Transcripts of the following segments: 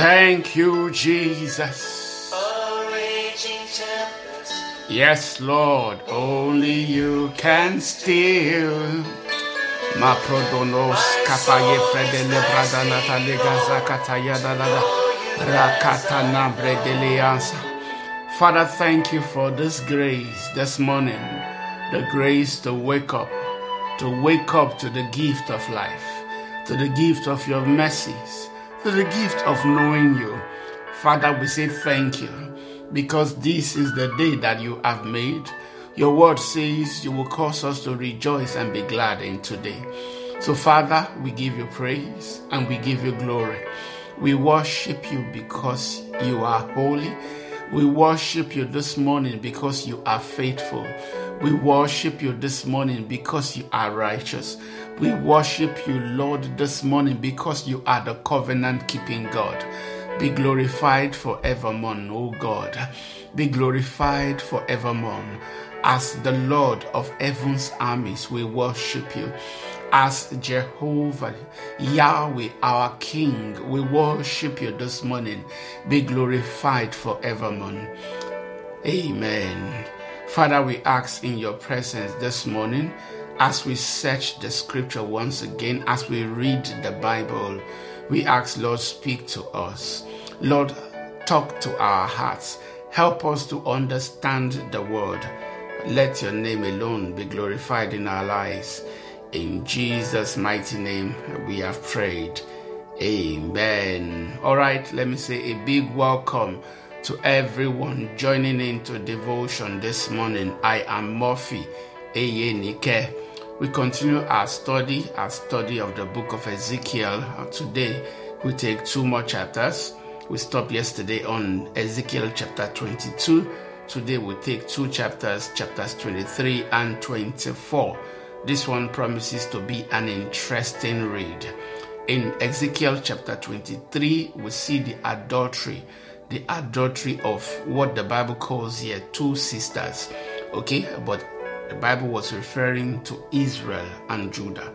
Thank you, Jesus. Yes, Lord, only you can still. Ma prodonos kapaye fredele bradana talega zakataya dalada rakatana bredeliansa. Father, thank you for this grace this morning, the grace to wake up, to wake up to the gift of life, to the gift of your mercies, to the gift of knowing you. Father, we say thank you because this is the day that you have made. Your word says you will cause us to rejoice and be glad in today. So, Father, we give you praise and we give you glory. We worship you because you are holy. We worship you this morning because you are faithful. We worship you this morning because you are righteous. We worship you, Lord, this morning because you are the covenant keeping God. Be glorified forevermore, O God. Be glorified forevermore. As the Lord of heaven's armies, we worship you. As Jehovah, Yahweh, our King, we worship you this morning. Be glorified forevermore. Amen. Father, we ask in your presence this morning as we search the scripture once again, as we read the Bible, we ask, Lord, speak to us. Lord, talk to our hearts. Help us to understand the word. Let your name alone be glorified in our lives. In Jesus' mighty name, we have prayed. Amen. All right, let me say a big welcome to everyone joining into devotion this morning. I am Murphy Eyenike. We continue our study, our study of the book of Ezekiel. Today, we take two more chapters. We stopped yesterday on Ezekiel chapter 22. Today, we take two chapters, chapters 23 and 24. This one promises to be an interesting read. In Ezekiel chapter 23, we see the adultery the adultery of what the Bible calls here two sisters. Okay, but the Bible was referring to Israel and Judah.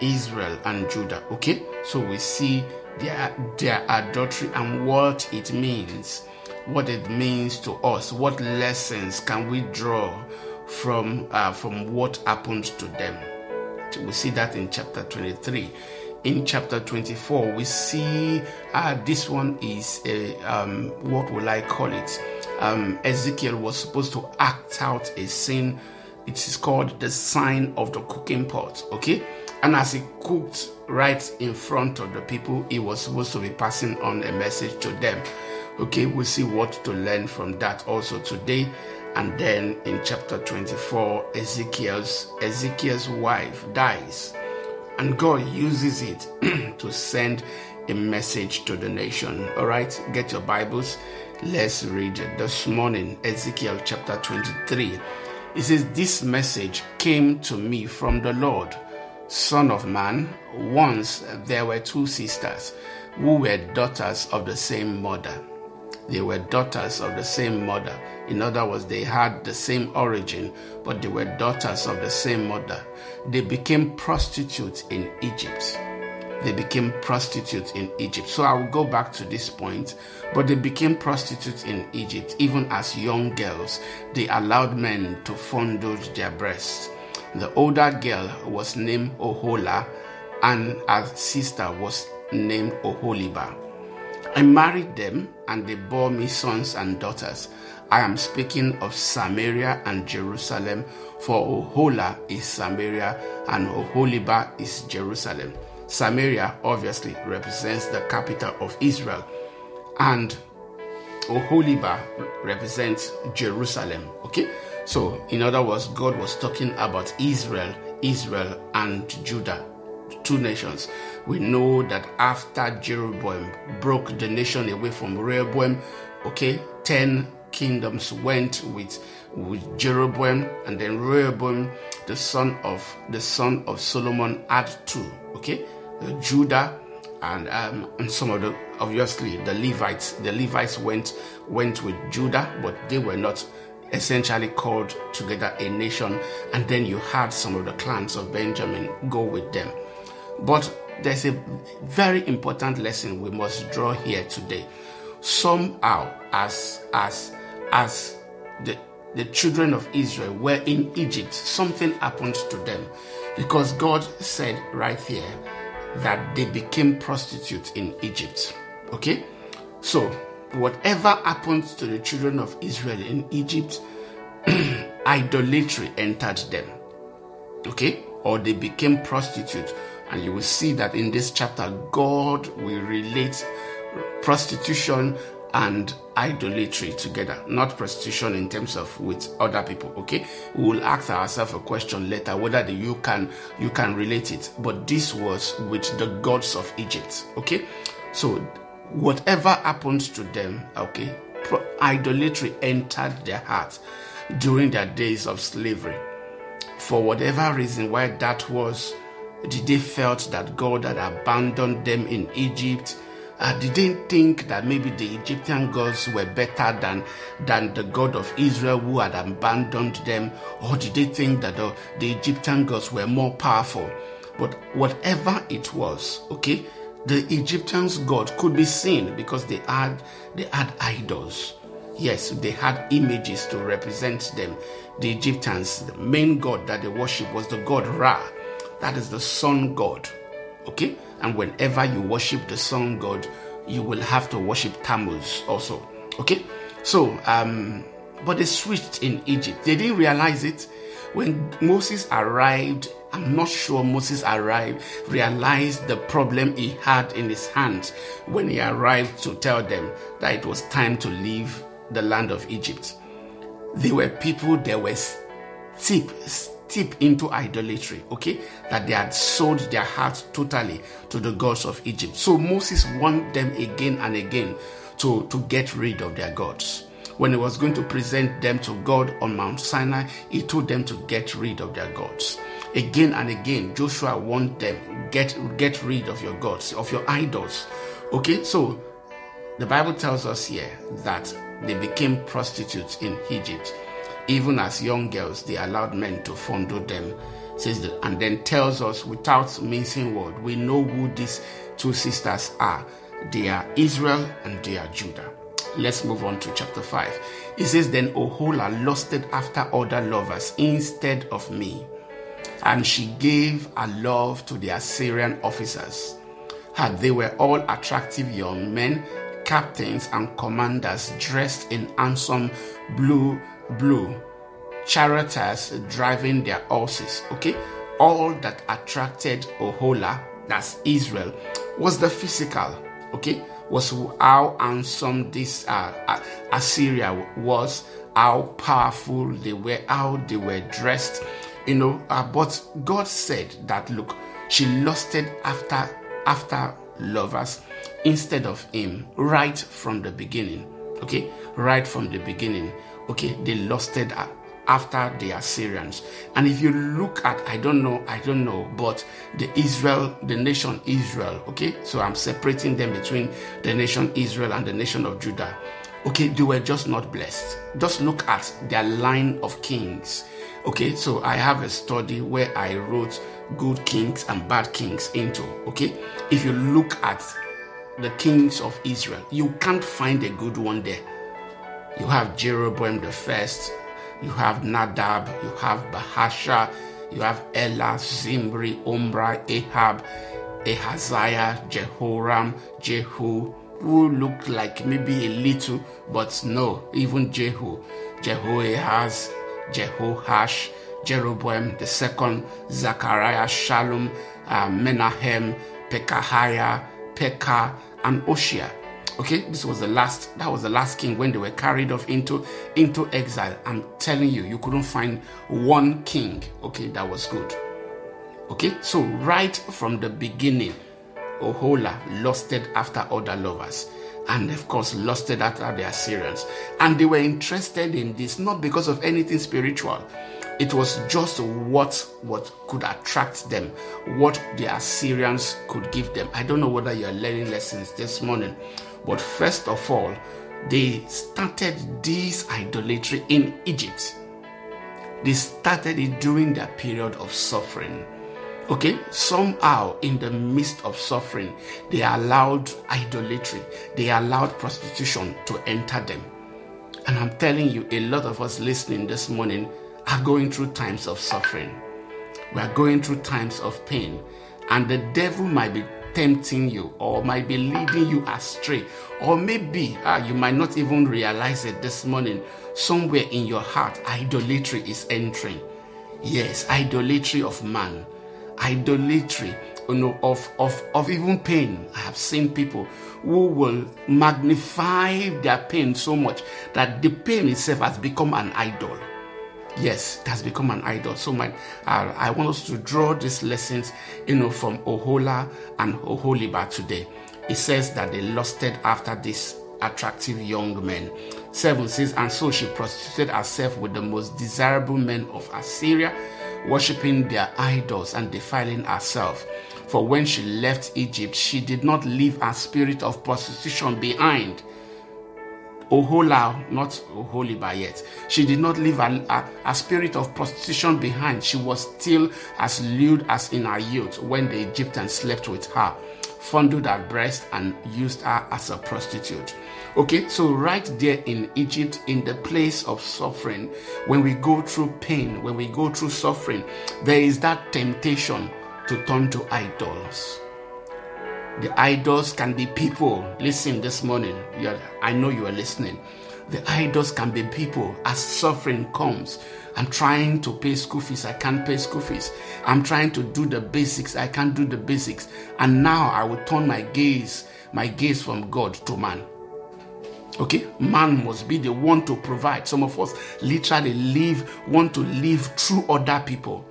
Israel and Judah. Okay, so we see their their adultery and what it means, what it means to us. What lessons can we draw from uh, from what happened to them? We see that in chapter 23 in chapter 24 we see uh, this one is a um, what will i call it um, ezekiel was supposed to act out a scene it is called the sign of the cooking pot okay and as he cooked right in front of the people he was supposed to be passing on a message to them okay we'll see what to learn from that also today and then in chapter 24 ezekiel's ezekiel's wife dies and God uses it to send a message to the nation. All right, get your Bibles. Let's read it this morning Ezekiel chapter 23. It says, This message came to me from the Lord, Son of man. Once there were two sisters who were daughters of the same mother. They were daughters of the same mother. In other words, they had the same origin, but they were daughters of the same mother. They became prostitutes in Egypt. They became prostitutes in Egypt. So I will go back to this point. But they became prostitutes in Egypt. Even as young girls, they allowed men to fondle their breasts. The older girl was named Ohola, and her sister was named Oholiba. I married them, and they bore me sons and daughters. I am speaking of Samaria and Jerusalem, for Ohola is Samaria and Oholiba is Jerusalem. Samaria obviously represents the capital of Israel, and Oholiba represents Jerusalem. Okay, so in other words, God was talking about Israel, Israel, and Judah, two nations. We know that after Jeroboam broke the nation away from Rehoboam, okay, ten kingdoms went with with Jeroboam, and then Rehoboam, the son of the son of Solomon, had two. Okay, Judah and um, and some of the obviously the Levites. The Levites went went with Judah, but they were not essentially called together a nation. And then you had some of the clans of Benjamin go with them. But there's a very important lesson we must draw here today. Somehow, as as as the the children of Israel were in Egypt, something happened to them because God said right here that they became prostitutes in Egypt. Okay? So, whatever happens to the children of Israel in Egypt, idolatry entered them. Okay? Or they became prostitutes. And you will see that in this chapter, God will relate prostitution and idolatry together, not prostitution in terms of with other people. Okay, we will ask ourselves a question later whether the, you can you can relate it. But this was with the gods of Egypt. Okay, so whatever happens to them, okay, pro- idolatry entered their hearts during their days of slavery. For whatever reason, why that was, did they felt that God had abandoned them in Egypt? Uh, didn't think that maybe the Egyptian gods were better than than the God of Israel who had abandoned them, or did they think that the, the Egyptian gods were more powerful? But whatever it was, okay, the Egyptians' God could be seen because they had they had idols. Yes, they had images to represent them. The Egyptians, the main god that they worship was the god Ra, that is the sun god. Okay, and whenever you worship the sun god, you will have to worship Tammuz also. Okay, so um, but they switched in Egypt. They didn't realize it when Moses arrived. I'm not sure Moses arrived, realized the problem he had in his hands when he arrived to tell them that it was time to leave the land of Egypt. They were people that were steep, steep into idolatry, okay? That they had sold their hearts totally to the gods of Egypt. So Moses warned them again and again to, to get rid of their gods. When he was going to present them to God on Mount Sinai, he told them to get rid of their gods. Again and again, Joshua warned them, get, get rid of your gods, of your idols. Okay, so the Bible tells us here that they became prostitutes in Egypt. Even as young girls, they allowed men to fondle them. Says the, and then tells us without mincing word, we know who these two sisters are. They are Israel and they are Judah. Let's move on to chapter 5. It says, Then Ohola lusted after other lovers instead of me, and she gave her love to the Assyrian officers. And they were all attractive young men, captains and commanders dressed in handsome blue, blue, charioteers driving their horses. Okay, all that attracted Ohola, that's Israel, was the physical. Okay, was how handsome this uh, Assyria was, how powerful they were, how they were dressed. You know, uh, but God said that look, she lusted after after lovers instead of him right from the beginning. Okay, right from the beginning. Okay, they lusted after the Assyrians. And if you look at, I don't know, I don't know, but the Israel, the nation Israel, okay, so I'm separating them between the nation Israel and the nation of Judah. Okay, they were just not blessed. Just look at their line of kings. Okay, so I have a study where I wrote good kings and bad kings into. Okay, if you look at the kings of Israel, you can't find a good one there. You have Jeroboam the first, you have Nadab, you have Baasha, you have Elah, Zimri, Omri, Ahab, Ahaziah, Jehoram, Jehu, who look like maybe a little, but no, even Jehu, Jehoahaz, Jehoash, Jeroboam the second, Zachariah, Shallum, uh, Menahem, Pekahiah, Pekah, and Hoshea. Okay, this was the last. That was the last king when they were carried off into into exile. I'm telling you, you couldn't find one king. Okay, that was good. Okay, so right from the beginning, Ohola lusted after other lovers and of course lusted after the Assyrians. And they were interested in this not because of anything spiritual. It was just what what could attract them, what the Assyrians could give them. I don't know whether you're learning lessons this morning, but first of all, they started this idolatry in Egypt. They started it during their period of suffering. Okay, somehow in the midst of suffering, they allowed idolatry, they allowed prostitution to enter them. And I'm telling you, a lot of us listening this morning are going through times of suffering. We are going through times of pain, and the devil might be tempting you or might be leading you astray, or maybe ah, you might not even realize it this morning. Somewhere in your heart, idolatry is entering. Yes, idolatry of man, idolatry you know, of, of, of even pain. I have seen people who will magnify their pain so much that the pain itself has become an idol. Yes, it has become an idol. So my, uh, I want us to draw these lessons, you know, from Ohola and Oholiba today. It says that they lusted after this attractive young men. 7 says, And so she prostituted herself with the most desirable men of Assyria, worshipping their idols and defiling herself. For when she left Egypt, she did not leave a spirit of prostitution behind. Ohola, not Oholiba yet. She did not leave a, a, a, spirit of prostitution behind. She was still as lewd as in her youth when the Egyptians slept with her, fondled her breast, and used her as a prostitute. Okay, so right there in Egypt, in the place of suffering, when we go through pain, when we go through suffering, there is that temptation to turn to idols. The idols can be people. Listen this morning. Are, I know you are listening. The idols can be people as suffering comes. I'm trying to pay school fees. I can't pay school fees. I'm trying to do the basics. I can't do the basics. And now I will turn my gaze, my gaze from God to man. Okay, man must be the one to provide. Some of us literally live, want to live through other people.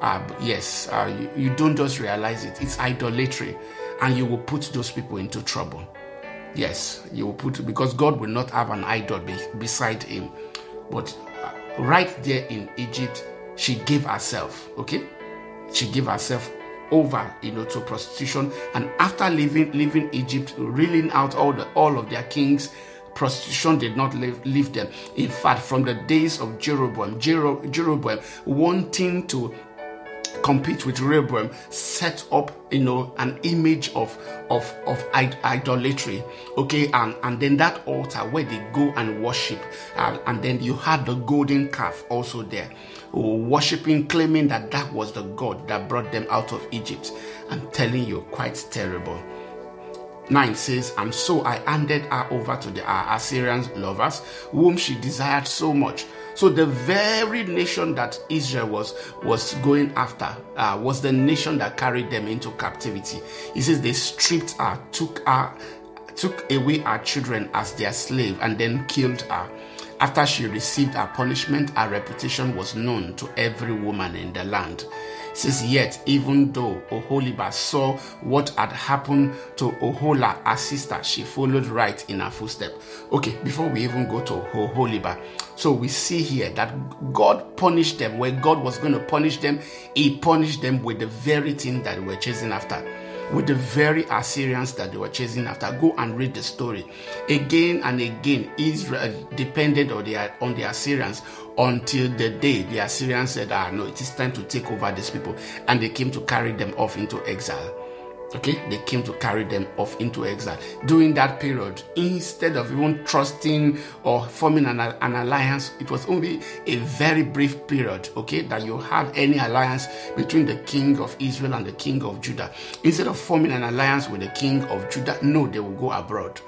Uh, yes, uh, you, you don't just realize it. It's idolatry and you will put those people into trouble. Yes, you will put because God will not have an idol be, beside him. But right there in Egypt, she gave herself, okay? She gave herself over, you know, to prostitution. And after leaving leaving Egypt, reeling out all the all of their kings, prostitution did not leave, leave them. In fact, from the days of Jeroboam, Jeroboam wanting to compete with Rehoboam, set up, you know, an image of of of idolatry. Okay, and and then that altar where they go and worship, uh, and then you had the golden calf also there, worshiping, claiming that that was the God that brought them out of Egypt. I'm telling you, quite terrible. 9 says, And so I handed her over to the Assyrian lovers, whom she desired so much so the very nation that Israel was was going after uh, was the nation that carried them into captivity. He says they stripped her, took her, took away her children as their slave, and then killed her. After she received her punishment, her reputation was known to every woman in the land says, Yet, even though Oholiba saw what had happened to Ohola, her sister, she followed right in her footstep. Okay, before we even go to Oholiba, so we see here that God punished them. When God was going to punish them, He punished them with the very thing that they were chasing after with the very Assyrians that they were chasing after. Go and read the story. Again and again, Israel depended on the, on the Assyrians until the day the Assyrians said, Ah, no, it is time to take over these people. And they came to carry them off into exile. Okay, they came to carry them off into exile. During that period, instead of even trusting or forming an, an alliance, it was only a very brief period, okay, that you had any alliance between the king of Israel and the king of Judah. Instead of forming an alliance with the king of Judah, no, they will go abroad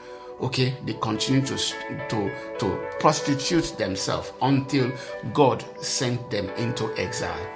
okay they continue to to to prostitute themselves until god sent them into exile.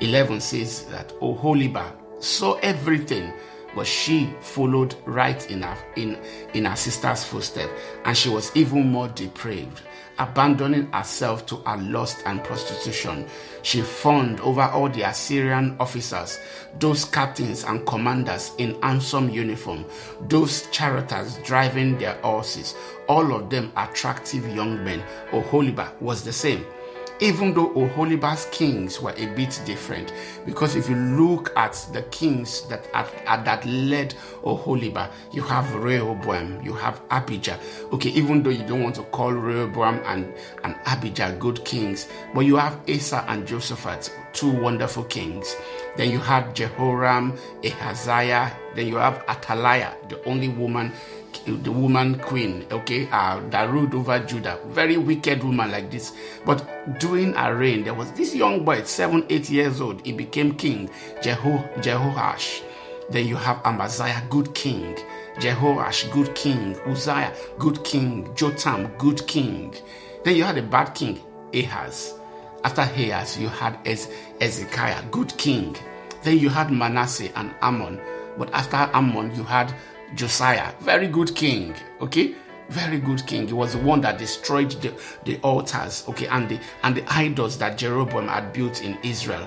11 says that oholiba saw everything but she followed right in in in her sister's footsteps and she was even more depraved abandoning herself to her lust and prostitution she fawned over all the assyrian officers those captains and commanders in handsome uniform those charioteers driving their horses. All of them attractive young men. Oholiba was the same even though Oholiba's kings were a bit different. Because if you look at the kings that at, at that led Oholiba, you have Rehoboam, you have Abijah. Okay, even though you don't want to call Rehoboam and, and Abijah good kings, but you have Asa and Josaphat, two wonderful kings. Then you had Jehoram, Ahaziah. Then you have Athaliah, the only woman, the woman queen, okay, uh, that ruled over Judah. Very wicked woman like this. But during her reign, there was this young boy, seven, eight years old. He became king, Jeho- Jehoash. Then you have Amaziah, good king. Jehoash, good king. Uzziah, good king. Jotham, good king. Then you had a bad king, Ahaz. After Ahaz, you had Ez- Ezekiah, good king. Then you had Manasseh and Amon. But after Amon, you had Josiah, very good king. Okay, very good king. He was the one that destroyed the, the altars. Okay, and the and the idols that Jeroboam had built in Israel.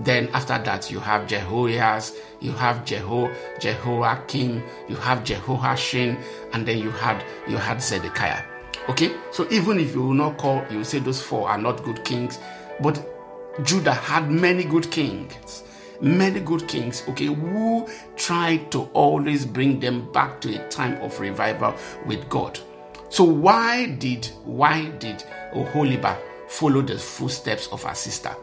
Then after that, you have Jehoahaz, you have Jeho Jehoiakim, you have Jehoiachin, and then you had you had Zedekiah. Okay, so even if you will not call, you will say those four are not good kings, but Judah had many good kings many good kings, okay, who tried to always bring them back to a time of revival with God. So why did why did Oholiba follow the footsteps of her sister?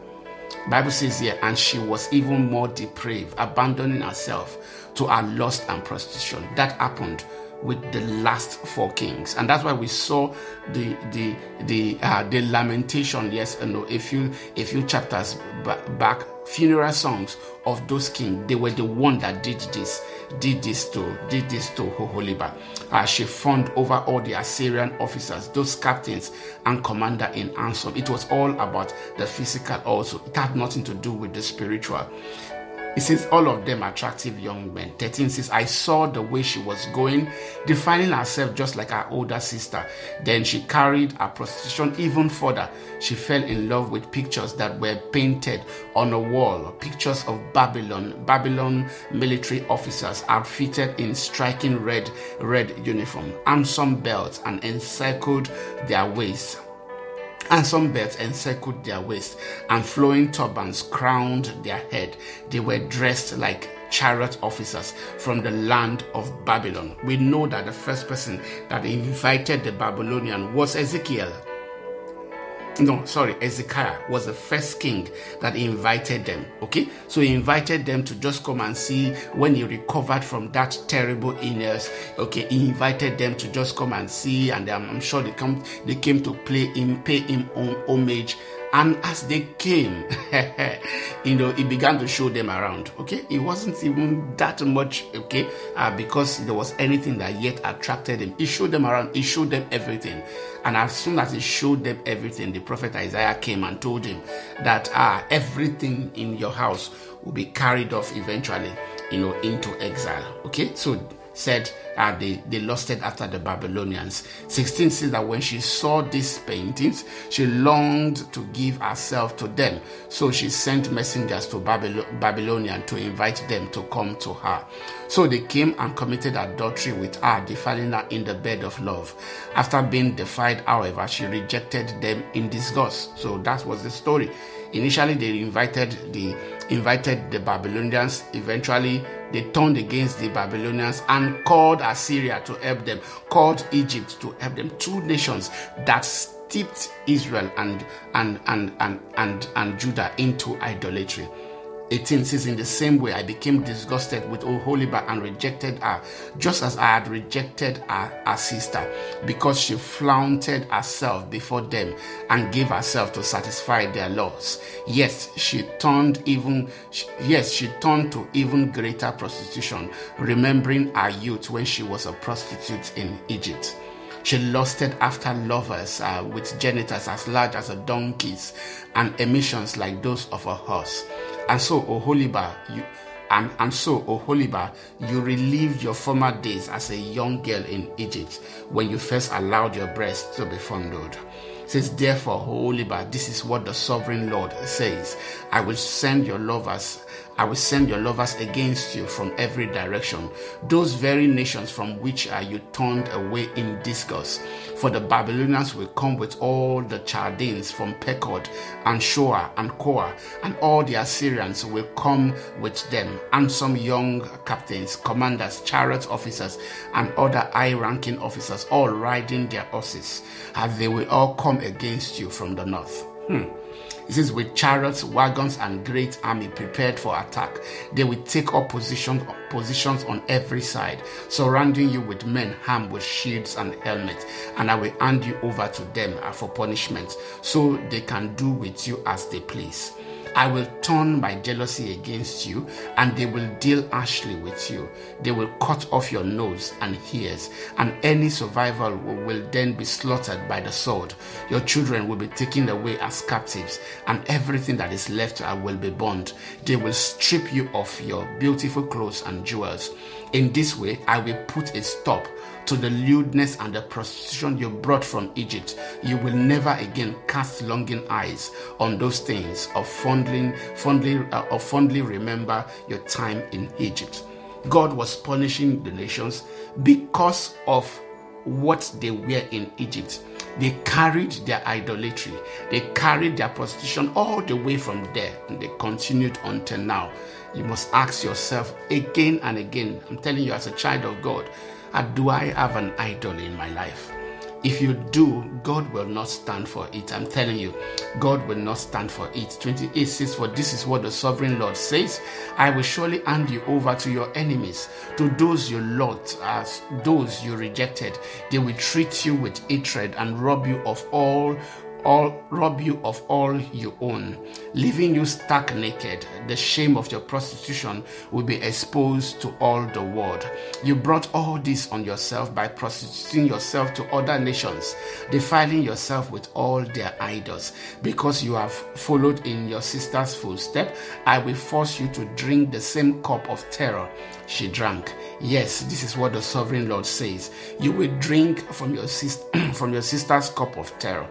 Bible says here, and she was even more depraved, abandoning herself to her lust and prostitution. That happened with the last four kings, and that's why we saw the the the uh, the lamentation. Yes, and know, a few a few chapters back, funeral songs of those kings. They were the one that did this, did this to did this to Oholiba. Uh, she fawned over all the Assyrian officers, those captains and commander in Ansom. It was all about the physical. Also, it had nothing to do with the spiritual. It says, all of them attractive young men. 13 says, I saw the way she was going, defining herself just like her older sister. Then she carried her prostitution even further. She fell in love with pictures that were painted on a wall, pictures of Babylon, Babylon military officers outfitted in striking red, red uniform, handsome belts, and encircled their waists and some belts encircled their waist, and flowing turbans crowned their head. They were dressed like chariot officers from the land of Babylon. We know that the first person that invited the Babylonian was Ezekiel no sorry ezekiah was the first king that invited them okay? So he invited them to just come and see when he recovered from that terrible illness okay? He invited them to just come and see and i'm, I'm sure they come they came to play him pay him homage and as they came, you know, he began to show them around. Okay, it wasn't even that much. Okay, uh, because there was anything that yet attracted him. He showed them around. He showed them everything. And as soon as he showed them everything, the prophet Isaiah came and told him that ah, everything in your house will be carried off eventually, you know, into exile. Okay, so said uh, they, they lusted after the Babylonians. 16 says that when she saw these paintings, she longed to give herself to them. So she sent messengers to Babyl- Babylonian to invite them to come to her. So they came and committed adultery with her, defiling her in the bed of love. After being defied, however, she rejected them in disgust. So that was the story. Initially, they invited the invited the Babylonians. Eventually, they turned against the Babylonians and called Assyria to help them, called Egypt to help them. Two nations that steeped Israel and and and and and, and Judah into idolatry. 18 says, In the same way, I became disgusted with Oholiba and rejected her, just as I had rejected her, her sister, because she flaunted herself before them and gave herself to satisfy their laws. Yes, she turned even, yes, she turned to even greater prostitution, remembering her youth when she was a prostitute in Egypt. She lusted after lovers uh, with genitals as large as a donkey's and emissions like those of a horse. And so, Oholiba, you and, and so, Oholiba, you relived your former days as a young girl in Egypt when you first allowed your breast to be fondled. Says, therefore, Oholiba, this is what the sovereign Lord says: I will send your lovers I will send your lovers against you from every direction, those very nations from which are you turned away in disgust. For the Babylonians will come with all the Chaldeans from Pekod and Shoa and Koa, and all the Assyrians will come with them, and some young captains, commanders, chariot officers, and other high ranking officers, all riding their horses, and they will all come against you from the north. Hmm. It says, with chariots, wagons, and great army prepared for attack, they will take up position, positions on every side, surrounding you with men armed with shields and helmets, and I will hand you over to them for punishment, so they can do with you as they please. I will turn my jealousy against you, and they will deal harshly with you. They will cut off your nose and ears, and any survival will, then be slaughtered by the sword. Your children will be taken away as captives, and everything that is left uh, will be burned. They will strip you of your beautiful clothes and jewels. In this way, I will put a stop to the lewdness and the prostitution you brought from Egypt. You will never again cast longing eyes on those things or fondly, fondly, uh, or fondly remember your time in Egypt. God was punishing the nations because of what they were in Egypt. They carried their idolatry, they carried their prostitution all the way from there, and they continued until now. You must ask yourself again and again. I'm telling you, as a child of God, do I have an idol in my life? If you do, God will not stand for it. I'm telling you, God will not stand for it. 28 says, For this is what the sovereign Lord says I will surely hand you over to your enemies, to those you loved, as those you rejected. They will treat you with hatred and rob you of all all rob you of all you own, leaving you stark naked. The shame of your prostitution will be exposed to all the world. You brought all this on yourself by prostituting yourself to other nations, defiling yourself with all their idols. Because you have followed in your sister's footstep, I will force you to drink the same cup of terror she drank. Yes, this is what the sovereign Lord says. You will drink from your sister from your sister's cup of terror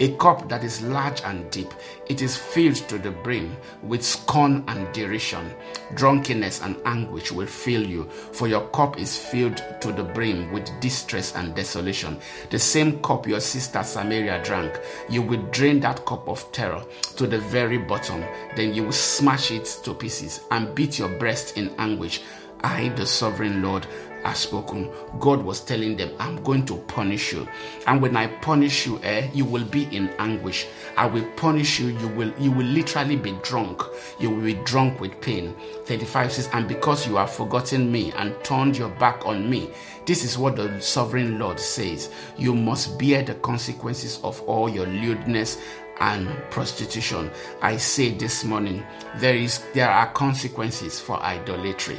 a cup that is large and deep. It is filled to the brim with scorn and derision. Drunkenness and anguish will fill you, for your cup is filled to the brim with distress and desolation. The same cup your sister Samaria drank, you will drain that cup of terror to the very bottom. Then you will smash it to pieces and beat your breast in anguish. I, the sovereign Lord, has spoken. God was telling them, I'm going to punish you. And when I punish you, eh, you will be in anguish. I will punish you. You will you will literally be drunk. You will be drunk with pain. 35 says, And because you have forgotten me and turned your back on me, this is what the sovereign Lord says. You must bear the consequences of all your lewdness and prostitution. I say this morning, there is there are consequences for idolatry.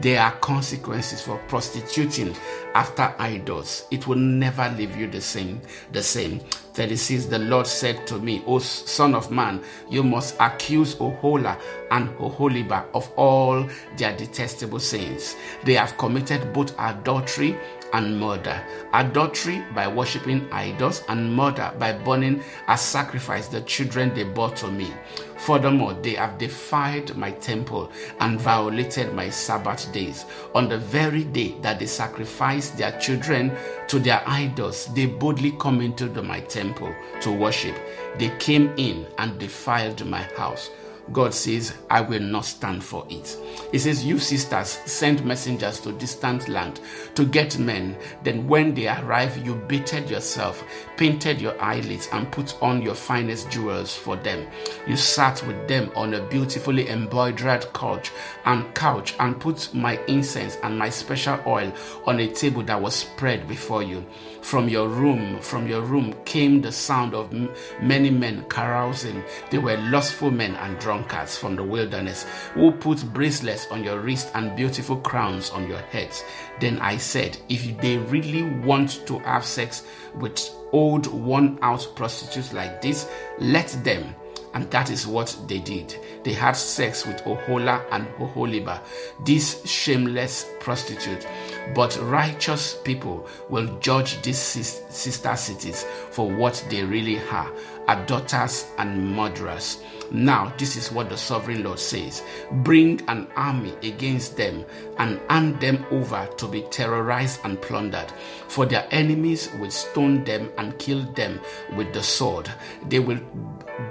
There are consequences for prostituting after idols. It will never leave you the same. The same. 36 The Lord said to me, O son of man, you must accuse Ohola and Oholiba of all their detestable sins. They have committed both adultery and murder. Adultery by worshipping idols, and murder by burning as sacrifice the children they bore to me. Furthermore, they have defied my temple and violated my Sabbath days. On the very day that they sacrificed their children to their idols, they boldly come into my temple to worship. They came in and defiled my house. God says, I will not stand for it. He says, You sisters send messengers to distant land to get men. Then when they arrive, you baited yourself, painted your eyelids, and put on your finest jewels for them. You sat with them on a beautifully embroidered couch and couch and put my incense and my special oil on a table that was spread before you. From your room, from your room came the sound of m- many men carousing. They were lustful men and drunkards from the wilderness who put bracelets on your wrist and beautiful crowns on your heads. Then I said, if they really want to have sex with old, worn out prostitutes like this, let them. And that is what they did. They had sex with Ohola and Oholiba, this shameless prostitute. But righteous people will judge these sister cities for what they really are adulterers and murderers. Now, this is what the sovereign Lord says Bring an army against them and hand them over to be terrorized and plundered. For their enemies will stone them and kill them with the sword. They will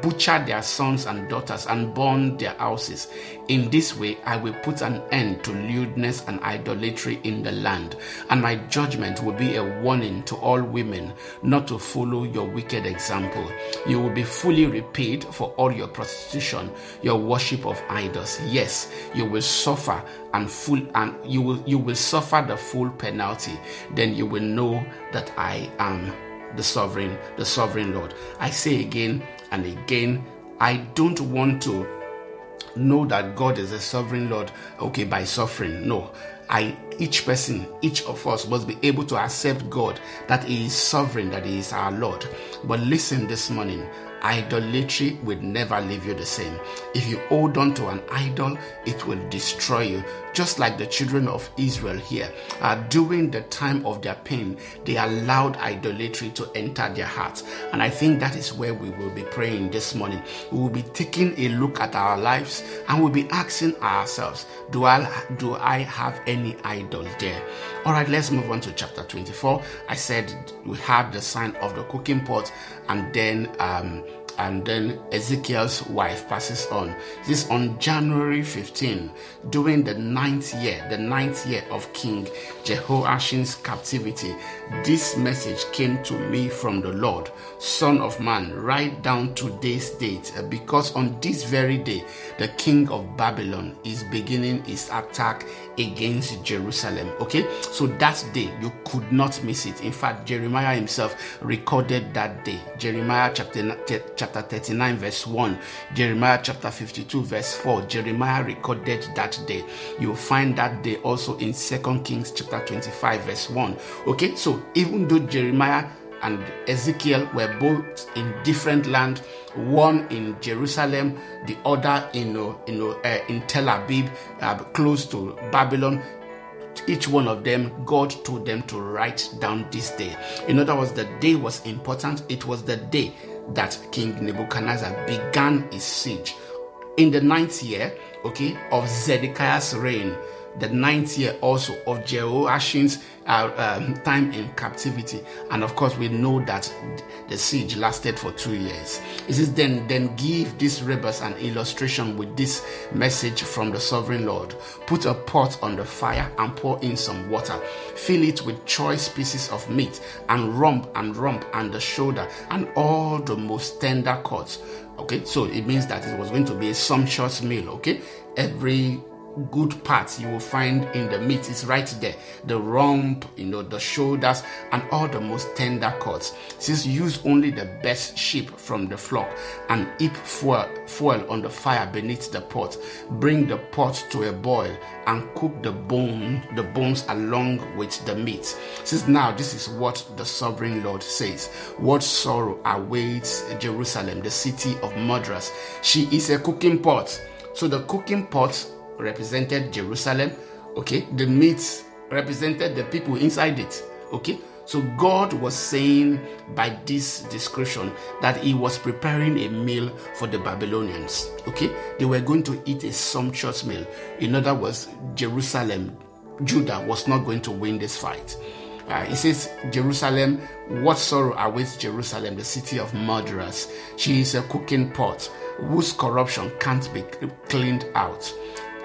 butcher their sons and daughters and burn their houses. In this way, I will put an end to lewdness and idolatry in the land, and my judgment will be a warning to all women not to follow your wicked example. You will be fully repaid for all your prostitution, your worship of idols. Yes, you will suffer and full and you will you will suffer the full penalty. Then you will know that I am the sovereign, the sovereign Lord. I say again and again, I don't want to know that God is a sovereign Lord, okay, by suffering. No. I each person, each of us must be able to accept God that He is sovereign, that He is our Lord. But listen this morning, idolatry will never leave you the same. If you hold on to an idol, it will destroy you. Just like the children of Israel here, uh, during the time of their pain, they allowed idolatry to enter their hearts. And I think that is where we will be praying this morning. We will be taking a look at our lives and we'll be asking ourselves, do I do I have any idol there? All right, let's move on to chapter 24. I said we have the sign of the cooking pot, and then um, and then Ezekiel's wife passes on. This is on January 15, during the ninth year, the ninth year of King Jehoiachin's captivity. This message came to me from the Lord, Son of man, write down today's date, uh, because on this very day, the king of Babylon is beginning his attack against Jerusalem. Okay, so that day you could not miss it. In fact, Jeremiah himself recorded that day. Jeremiah chapter chapter 39, verse 1, Jeremiah chapter 52, verse 4. Jeremiah recorded that day. You'll find that day also in Second Kings chapter 25, verse 1. Okay, so even though Jeremiah and Ezekiel were both in different land, one in Jerusalem, the other in in, uh, in Tel Aviv, uh, close to Babylon. Each one of them, God told them to write down this day. In other words, the day was important. It was the day that King Nebuchadnezzar began his siege. In the ninth year, okay, of Zedekiah's reign, the ninth year also of Jehoiachin's uh, um, time in captivity. And of course, we know that the siege lasted for two years. It says, then, then give these rebels an illustration with this message from the sovereign Lord. Put a pot on the fire and pour in some water. Fill it with choice pieces of meat and rump and rump and the shoulder and all the most tender cuts. Okay, so it means that it was going to be a sumptuous meal. Okay, every good parts you will find in the meat. Is right there. The rump you know the shoulders and all the most tender cuts. Since use only the best sheep from the flock and heap fuel, fuel on the fire beneath the pot. Bring the pot to a boil and cook the bone the bones along with the meat. Since now this is what the sovereign lord says. What sorrow awaits jerusalem the city of murderers. She is a cooking pot. So the cooking pot represented Jerusalem. Okay, the meat represented the people inside it. Okay, so God was saying by this description that He was preparing a meal for the Babylonians. Okay, they were going to eat a sumptuous meal. In other words, Jerusalem, Judah was not going to win this fight. Uh, says, Jerusalem, what sorrow awaits Jerusalem, the city of murderers. She is a cooking pot whose corruption can't be cleaned out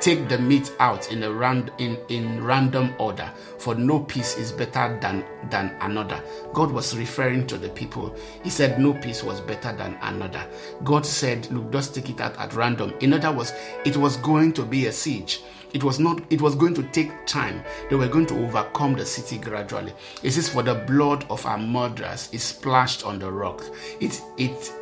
take the meat out in a rand in, in random order for no piece is better than than another. God was referring to the people. He said no piece was better than another. God said look just take it out at random. In other words it was going to be a siege. It was not it was going to take time. They were going to overcome the city gradually. It says for the blood of our murderers is splashed on the rock. It it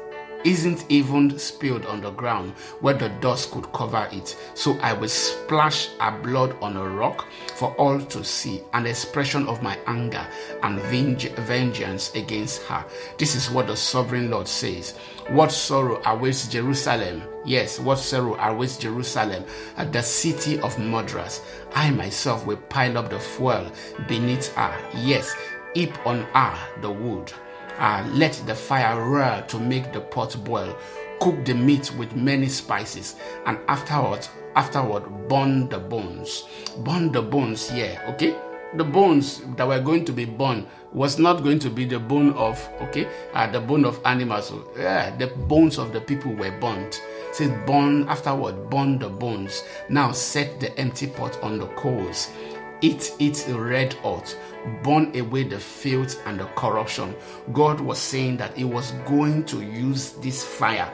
isn't even spilled on the ground where the dust could cover it. So I will splash her blood on a rock for all to see, an expression of my anger and vengeance against her. This is what the sovereign Lord says. What sorrow awaits Jerusalem? Yes, what sorrow awaits Jerusalem at the city of murderers. I myself will pile up the fuel beneath her. Yes, heap on her the wood uh, let the fire roar to make the pot boil. Cook the meat with many spices, and afterward, afterward, burn the bones. Burn the bones here, okay? The bones that were going to be burned was not going to be the bone of, okay, uh, the bone of animals. Yeah, the bones of the people were burnt. Says burn afterward, burn the bones. Now set the empty pot on the coals eat it red hot, burn away the filth and the corruption. God was saying that He was going to use this fire.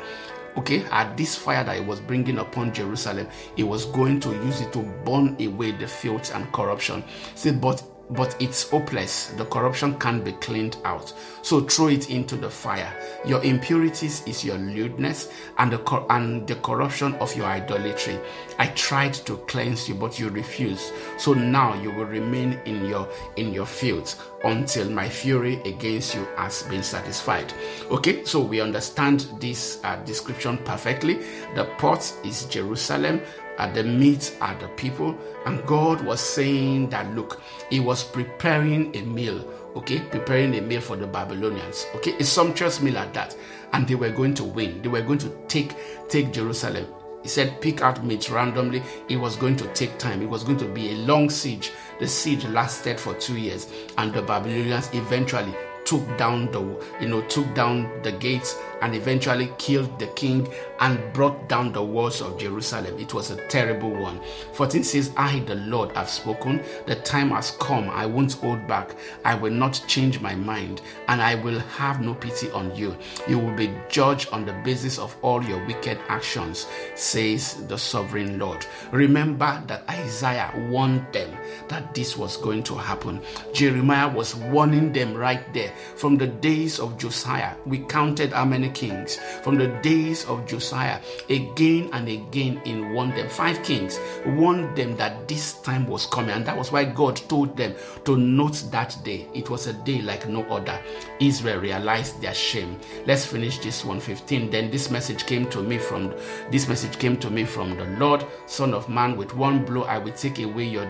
Okay at this fire that he was bringing upon jerusalem he was going to use it to burn away the filth and corruption. See but but it's hopeless. The corruption can't be cleaned out. So throw it into the fire. Your impurities is your lewdness and the cor- and the corruption of your idolatry. I tried to cleanse you, but you refused. So now you will remain in your in your fields until my fury against you has been satisfied. Okay, so we understand this uh, description perfectly. The pot is Jerusalem uh, the meat at the people. And God was saying that, look, He was preparing a meal, okay, preparing a meal for the Babylonians, okay, a sumptuous meal at that. And they were going to win. They were going to take take Jerusalem. He said, pick out meat randomly. It was going to take time. It was going to be a long siege. The siege lasted for two years, and the Babylonians eventually took down the you know took down the gates and eventually killed the king and brought down the walls of Jerusalem. It was a terrible one. 14 says, I, the Lord, have spoken. The time has come. I won't hold back. I will not change my mind, and I will have no pity on you. You will be judged on the basis of all your wicked actions, says the sovereign Lord. Remember that Isaiah warned them that this was going to happen. Jeremiah was warning them right there. From the days of Josiah, we counted how many kings. From the days of Josiah, again and again in warned them. Five kings warned them that this time was coming, and that was why God told them to note that day. It was a day like no other. Israel realized their shame. Let's finish this 115. Then this message came to me from this message came to me from the Lord, Son of Man. With one blow I will take away your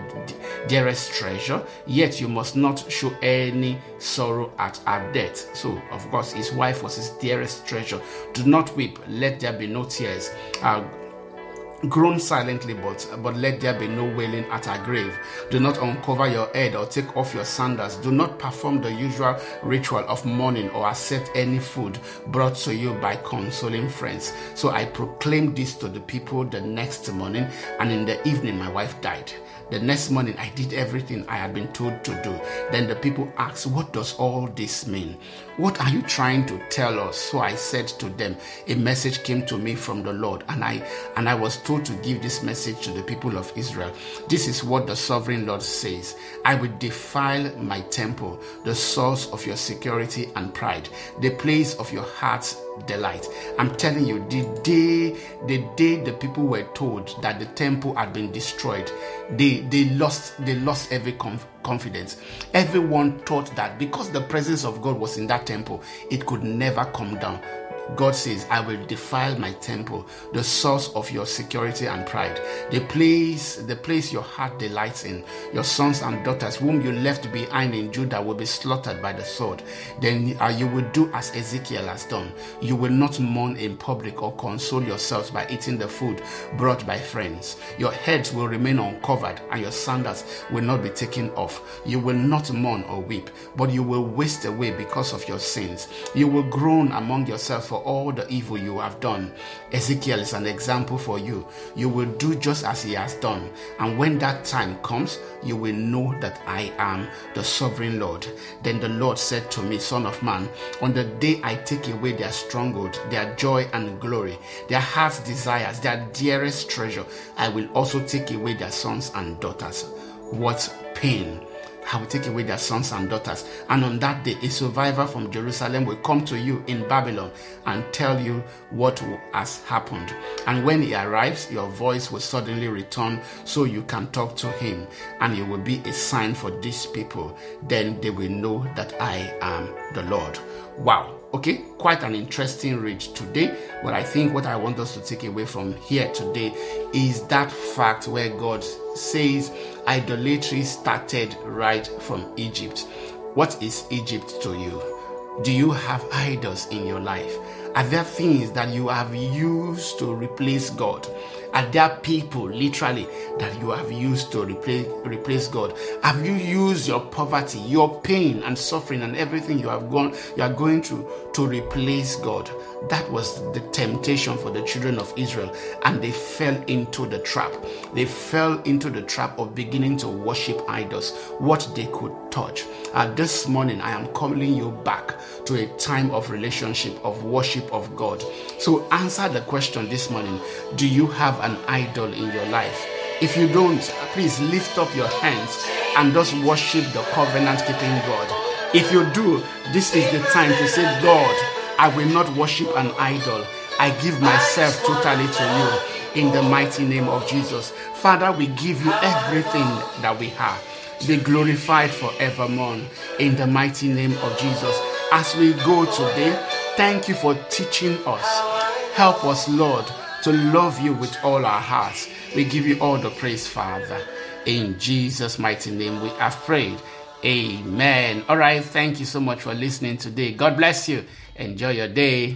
dearest treasure. Yet you must not show any sorrow at our death. So of course his wife was his dearest treasure. Do not weep, let there be no tears. Uh, groan silently, but but let there be no wailing at her grave. Do not uncover your head or take off your sandals. Do not perform the usual ritual of mourning or accept any food brought to you by consoling friends. So I proclaimed this to the people the next morning, and in the evening my wife died. The next morning, I did everything I had been told to do. Then the people asked, What does all this mean? What are you trying to tell us? So I said to them, A message came to me from the Lord, and I and I was told to give this message to the people of Israel. This is what the sovereign Lord says. I will defile my temple, the source of your security and pride, the place of your heart's delight. I'm telling you, the day the day the people were told that the temple had been destroyed, they they lost they lost every conf- confidence. Everyone thought that because the presence of God was in that temple, it could never come down. God says, I will defile my temple, the source of your security and pride, the place, the place your heart delights in. Your sons and daughters, whom you left behind in Judah, will be slaughtered by the sword. Then uh, you will do as Ezekiel has done. You will not mourn in public or console yourselves by eating the food brought by friends. Your heads will remain uncovered, and your sandals will not be taken off. You will not mourn or weep, but you will waste away because of your sins. You will groan among yourselves for all the evil you have done. Ezekiel is an example for you. You will do just as he has done. And when that time comes, you will know that I am the sovereign Lord. Then the Lord said to me, Son of man, on the day I take away their stronghold, their joy and glory, their heart's desires, their dearest treasure, I will also take away their sons and daughters. What pain! I will take away their sons and daughters. And on that day, a survivor from Jerusalem will come to you in Babylon and tell you what has happened. And when he arrives, your voice will suddenly return so you can talk to him. And it will be a sign for these people. Then they will know that I am the Lord. Wow. Okay, quite an interesting read today. But I think what I want us to take away from here today is that fact where God says idolatry started right from Egypt. What is Egypt to you? Do you have idols in your life? Are there things that you have used to replace God? Are there people literally that you have used to replace, replace God? Have you used your poverty, your pain and suffering and everything you have gone you are going through to replace God? That was the temptation for the children of Israel, and they fell into the trap. They fell into the trap of beginning to worship idols, what they could touch. And this morning, I am calling you back to a time of relationship, of worship of God. So, answer the question this morning Do you have an idol in your life? If you don't, please lift up your hands and just worship the covenant keeping God. If you do, this is the time to say, God, I will not worship an idol. I give myself totally to you in the mighty name of Jesus. Father, we give you everything that we have. Be glorified forevermore in the mighty name of Jesus. As we go today, thank you for teaching us. Help us, Lord, to love you with all our hearts. We give you all the praise, Father. In Jesus' mighty name, we have prayed. Amen. All right. Thank you so much for listening today. God bless you. Enjoy your day.